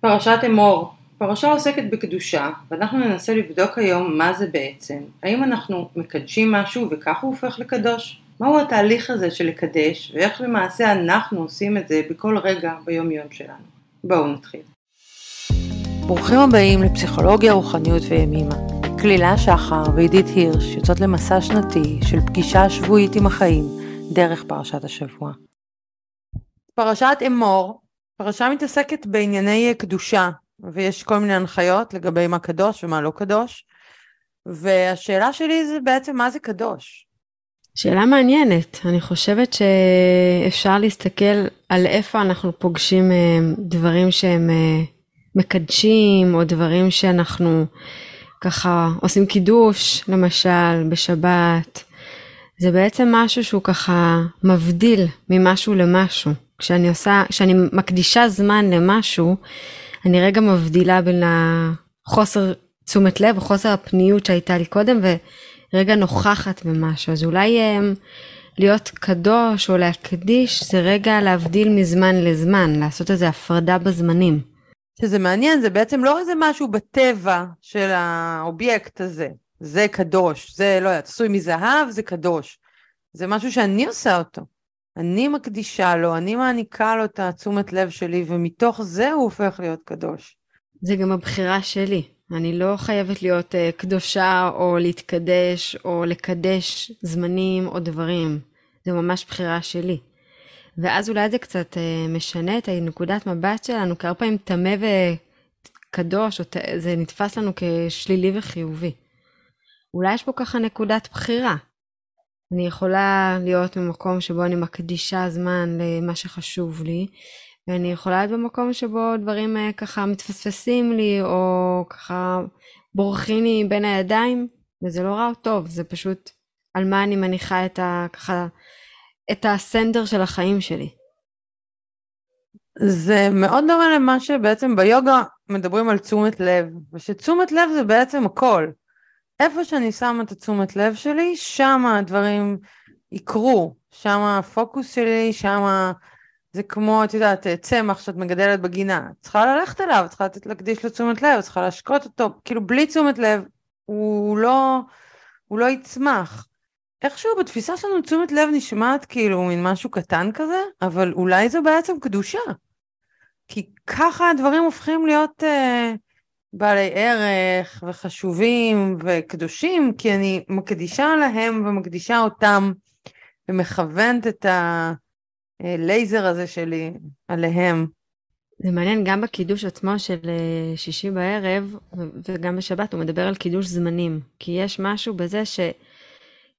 פרשת אמור פרשה עוסקת בקדושה, ואנחנו ננסה לבדוק היום מה זה בעצם. האם אנחנו מקדשים משהו וכך הוא הופך לקדוש? מהו התהליך הזה של לקדש, ואיך למעשה אנחנו עושים את זה בכל רגע ביום יום שלנו. בואו נתחיל. ברוכים הבאים לפסיכולוגיה, רוחניות וימימה. כלילה שחר ועידית הירש יוצאות למסע שנתי של פגישה שבועית עם החיים דרך פרשת השבוע. פרשת אמור, פרשה מתעסקת בענייני קדושה, ויש כל מיני הנחיות לגבי מה קדוש ומה לא קדוש, והשאלה שלי זה בעצם מה זה קדוש? שאלה מעניינת. אני חושבת שאפשר להסתכל על איפה אנחנו פוגשים אה, דברים שהם אה, מקדשים, או דברים שאנחנו ככה עושים קידוש, למשל, בשבת. זה בעצם משהו שהוא ככה מבדיל ממשהו למשהו. כשאני עושה, כשאני מקדישה זמן למשהו, אני רגע מבדילה בין החוסר תשומת לב וחוסר הפניות שהייתה לי קודם ורגע נוכחת במשהו. אז אולי um, להיות קדוש או להקדיש זה רגע להבדיל מזמן לזמן, לעשות איזו הפרדה בזמנים. שזה מעניין, זה בעצם לא איזה משהו בטבע של האובייקט הזה. זה קדוש, זה לא יודעת, עשוי מזהב, זה קדוש. זה משהו שאני עושה אותו. אני מקדישה לו, אני מעניקה לו את התשומת לב שלי, ומתוך זה הוא הופך להיות קדוש. זה גם הבחירה שלי. אני לא חייבת להיות uh, קדושה או להתקדש או לקדש זמנים או דברים. זה ממש בחירה שלי. ואז אולי זה קצת uh, משנה את הנקודת מבט שלנו, כי הרבה פעמים טמא וקדוש. זה נתפס לנו כשלילי וחיובי. אולי יש פה ככה נקודת בחירה. אני יכולה להיות במקום שבו אני מקדישה זמן למה שחשוב לי, ואני יכולה להיות במקום שבו דברים אה, ככה מתפספסים לי, או ככה בורחים לי בין הידיים, וזה לא רע או טוב, זה פשוט על מה אני מניחה את ה... ככה... את הסנדר של החיים שלי. זה מאוד דומה למה שבעצם ביוגה מדברים על תשומת לב, ושתשומת לב זה בעצם הכל. איפה שאני שמה את התשומת לב שלי, שם הדברים יקרו, שם הפוקוס שלי, שם זה כמו, את יודעת, צמח שאת מגדלת בגינה. צריכה ללכת אליו, צריכה לתת להקדיש לו תשומת לב, צריכה להשקות אותו, כאילו בלי תשומת לב, הוא לא, הוא לא יצמח. איכשהו בתפיסה שלנו תשומת לב נשמעת כאילו מין משהו קטן כזה, אבל אולי זו בעצם קדושה. כי ככה הדברים הופכים להיות... אה, בעלי ערך וחשובים וקדושים, כי אני מקדישה להם ומקדישה אותם ומכוונת את הלייזר הזה שלי עליהם. זה מעניין, גם בקידוש עצמו של אה, שישי בערב וגם בשבת הוא מדבר על קידוש זמנים. כי יש משהו בזה ש...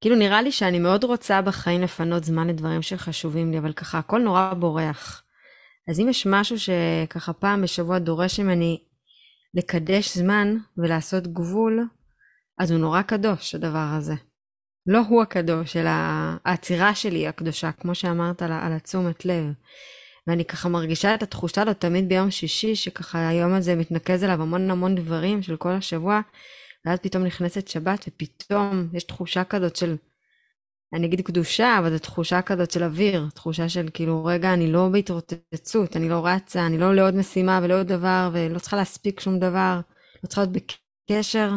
כאילו נראה לי שאני מאוד רוצה בחיים לפנות זמן לדברים שחשובים לי, אבל ככה הכל נורא בורח. אז אם יש משהו שככה פעם בשבוע דורש ממני לקדש זמן ולעשות גבול, אז הוא נורא קדוש, הדבר הזה. לא הוא הקדוש, אלא העצירה שלי הקדושה, כמו שאמרת על, על התשומת לב. ואני ככה מרגישה את התחושה הזאת תמיד ביום שישי, שככה היום הזה מתנקז אליו המון המון דברים של כל השבוע, ואז פתאום נכנסת שבת, ופתאום יש תחושה כזאת של אני אגיד קדושה, אבל זו תחושה כזאת של אוויר, תחושה של כאילו, רגע, אני לא בהתרוצצות, אני לא רצה, אני לא לעוד משימה ולעוד דבר, ולא צריכה להספיק שום דבר, לא צריכה להיות בקשר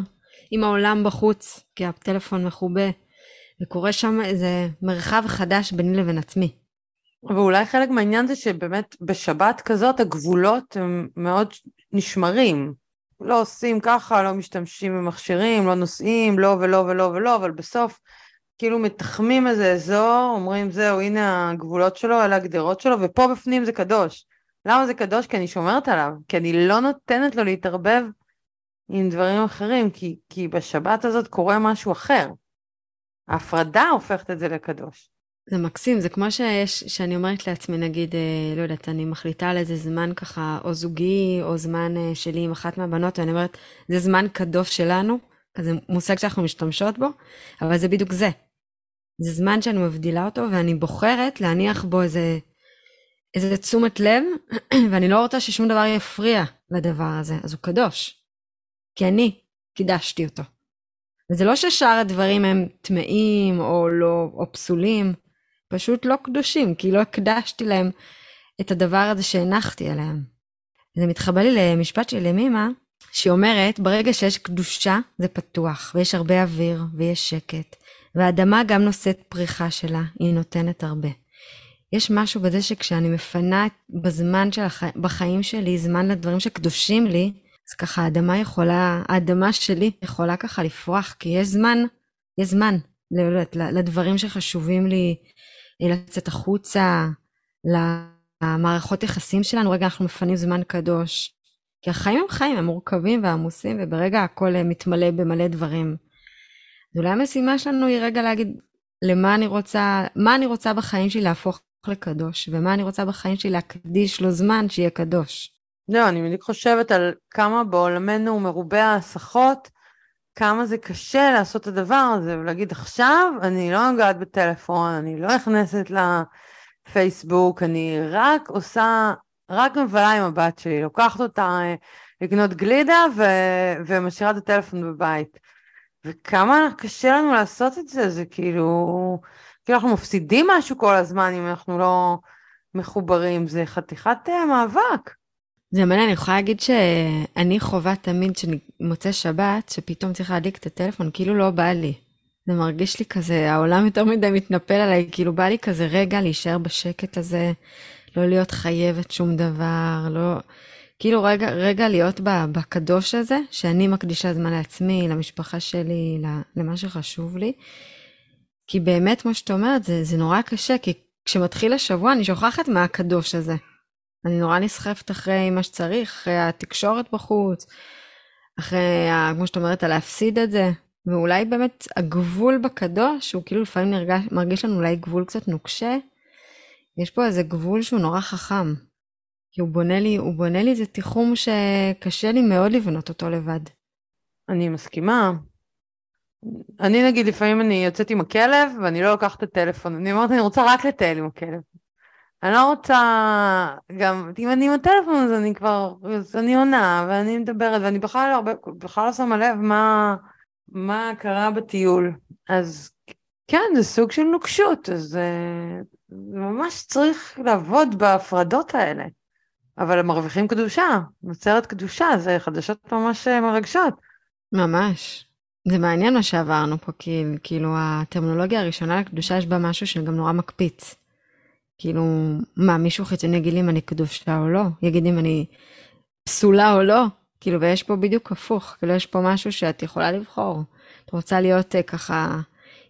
עם העולם בחוץ, כי הטלפון מכובה, וקורה שם איזה מרחב חדש ביני לבין עצמי. ואולי חלק מהעניין זה שבאמת בשבת כזאת הגבולות הם מאוד נשמרים. לא עושים ככה, לא משתמשים במכשירים, לא נוסעים, לא ולא ולא ולא, אבל בסוף כאילו מתחמים איזה אזור, אומרים זהו, הנה הגבולות שלו, אלה הגדרות שלו, ופה בפנים זה קדוש. למה זה קדוש? כי אני שומרת עליו, כי אני לא נותנת לו להתערבב עם דברים אחרים, כי, כי בשבת הזאת קורה משהו אחר. ההפרדה הופכת את זה לקדוש. זה מקסים, זה כמו שיש, שאני אומרת לעצמי, נגיד, אה, לא יודעת, אני מחליטה על איזה זמן ככה, או זוגי, או זמן אה, שלי עם אחת מהבנות, ואני אומרת, זה זמן קדוש שלנו, זה מושג שאנחנו משתמשות בו, אבל זה בדיוק זה. זה זמן שאני מבדילה אותו, ואני בוחרת להניח בו איזה, איזה תשומת לב, ואני לא רוצה ששום דבר יפריע לדבר הזה, אז הוא קדוש. כי אני קידשתי אותו. וזה לא ששאר הדברים הם טמאים או לא, או פסולים, פשוט לא קדושים, כי לא הקדשתי להם את הדבר הזה שהנחתי עליהם. זה מתחבר לי למשפט של ימימה, שהיא אומרת, ברגע שיש קדושה, זה פתוח, ויש הרבה אוויר, ויש שקט. והאדמה גם נושאת פריחה שלה, היא נותנת הרבה. יש משהו בזה שכשאני מפנה בזמן של החיים, בחיים שלי, זמן לדברים שקדושים לי, אז ככה האדמה יכולה, האדמה שלי יכולה ככה לפרוח, כי יש זמן, יש זמן לדברים שחשובים לי, לצאת החוצה, למערכות יחסים שלנו, רגע אנחנו מפנים זמן קדוש. כי החיים הם חיים, הם מורכבים ועמוסים, וברגע הכל מתמלא במלא דברים. אז אולי המשימה שלנו היא רגע להגיד למה אני רוצה, מה אני רוצה בחיים שלי להפוך לקדוש, ומה אני רוצה בחיים שלי להקדיש לו זמן שיהיה קדוש. לא, אני בדיוק חושבת על כמה בעולמנו מרובה ההסחות, כמה זה קשה לעשות את הדבר הזה, ולהגיד עכשיו אני לא נוגעת בטלפון, אני לא נכנסת לפייסבוק, אני רק עושה, רק מבלה עם הבת שלי, לוקחת אותה אה, לקנות גלידה ו- ומשאירה את הטלפון בבית. וכמה קשה לנו לעשות את זה, זה כאילו, כאילו אנחנו מפסידים משהו כל הזמן אם אנחנו לא מחוברים, זה חתיכת אה, מאבק. זה מעניין, אני יכולה להגיד שאני חווה תמיד שאני מוצא שבת, שפתאום צריך להדליק את הטלפון, כאילו לא בא לי. זה מרגיש לי כזה, העולם יותר מדי מתנפל עליי, כאילו בא לי כזה רגע להישאר בשקט הזה, לא להיות חייבת שום דבר, לא... כאילו רגע, רגע להיות בקדוש הזה, שאני מקדישה זמן לעצמי, למשפחה שלי, למה שחשוב לי. כי באמת, כמו שאת אומרת, זה, זה נורא קשה, כי כשמתחיל השבוע אני שוכחת מה הקדוש הזה. אני נורא נסחפת אחרי מה שצריך, אחרי התקשורת בחוץ, אחרי, כמו שאת אומרת, להפסיד את זה. ואולי באמת הגבול בקדוש, הוא כאילו לפעמים נרגש, מרגיש לנו אולי גבול קצת נוקשה. יש פה איזה גבול שהוא נורא חכם. כי הוא בונה לי, הוא בונה לי איזה תיחום שקשה לי מאוד לבנות אותו לבד. אני מסכימה. אני נגיד לפעמים אני יוצאת עם הכלב ואני לא לוקחת את הטלפון, אני אומרת אני רוצה רק לטייל עם הכלב. אני לא רוצה, גם אם אני עם הטלפון אז אני כבר, אז אני עונה ואני מדברת ואני בכלל, לא הרבה, בכלל לא שמה לב מה, מה קרה בטיול. אז כן, זה סוג של נוקשות, אז זה ממש צריך לעבוד בהפרדות האלה. אבל הם מרוויחים קדושה, נוצרת קדושה, זה חדשות ממש אה, מרגשות. ממש. זה מעניין מה שעברנו פה, כי כאילו הטרמינולוגיה הראשונה לקדושה יש בה משהו שגם נורא מקפיץ. כאילו, מה, מישהו חיצוני יגיד לי אם אני קדושה או לא? יגיד אם אני פסולה או לא? כאילו, ויש פה בדיוק הפוך, כאילו יש פה משהו שאת יכולה לבחור. את רוצה להיות uh, ככה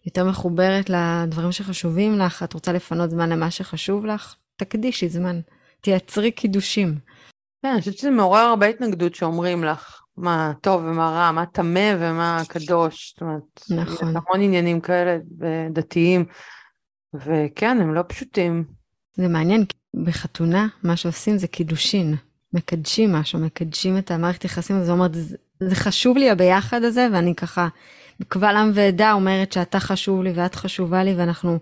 יותר מחוברת לדברים שחשובים לך, את רוצה לפנות זמן למה שחשוב לך, תקדישי זמן. תייצרי קידושים. כן, אני חושבת שזה מעורר הרבה התנגדות שאומרים לך מה טוב ומה רע, מה טמא ומה קדוש. זאת אומרת, נכון. יש המון עניינים כאלה דתיים, וכן, הם לא פשוטים. זה מעניין, בחתונה מה שעושים זה קידושין. מקדשים משהו, מקדשים את המערכת יחסים, זאת אומרת, זה, זה חשוב לי הביחד הזה, ואני ככה קבל עם ועדה אומרת שאתה חשוב לי ואת חשובה לי, ואנחנו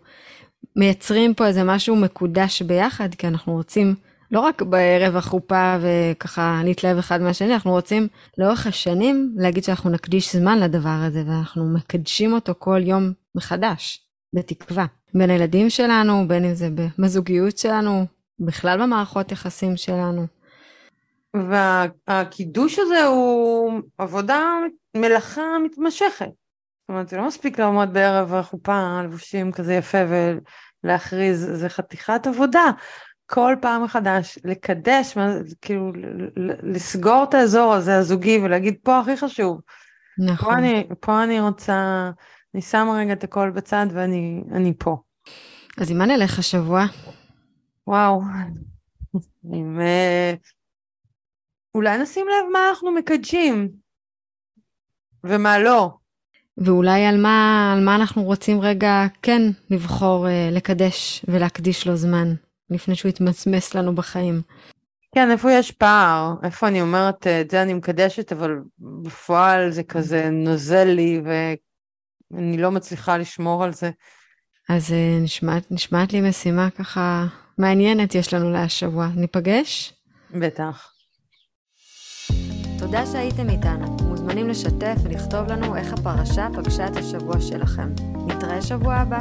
מייצרים פה איזה משהו מקודש ביחד, כי אנחנו רוצים לא רק בערב החופה וככה להתלהב אחד מהשני, אנחנו רוצים לאורך השנים להגיד שאנחנו נקדיש זמן לדבר הזה, ואנחנו מקדשים אותו כל יום מחדש, בתקווה. בין הילדים שלנו, בין אם זה בזוגיות שלנו, בכלל במערכות יחסים שלנו. והקידוש הזה הוא עבודה, מלאכה מתמשכת. אומרת, זה לא מספיק לעמוד בערב החופה, לבושים כזה יפה ולהכריז, זה חתיכת עבודה. כל פעם מחדש, לקדש, כאילו לסגור את האזור הזה הזוגי ולהגיד פה הכי חשוב. נכון. פה אני, פה אני רוצה, אני שמה רגע את הכל בצד ואני פה. אז עם מה נלך השבוע? וואו, עם... אה, אולי נשים לב מה אנחנו מקדשים ומה לא. ואולי על מה, על מה אנחנו רוצים רגע כן לבחור אה, לקדש ולהקדיש לו זמן. לפני שהוא יתמסמס לנו בחיים. כן, איפה יש פער? איפה אני אומרת, אה, את זה אני מקדשת, אבל בפועל זה כזה נוזל לי ואני לא מצליחה לשמור על זה. אז אה, נשמעת, נשמעת לי משימה ככה מעניינת יש לנו להשבוע. ניפגש? בטח. תודה שהייתם איתנו. מוזמנים לשתף ולכתוב לנו איך הפרשה פגשה את השבוע שלכם. נתראה שבוע הבא.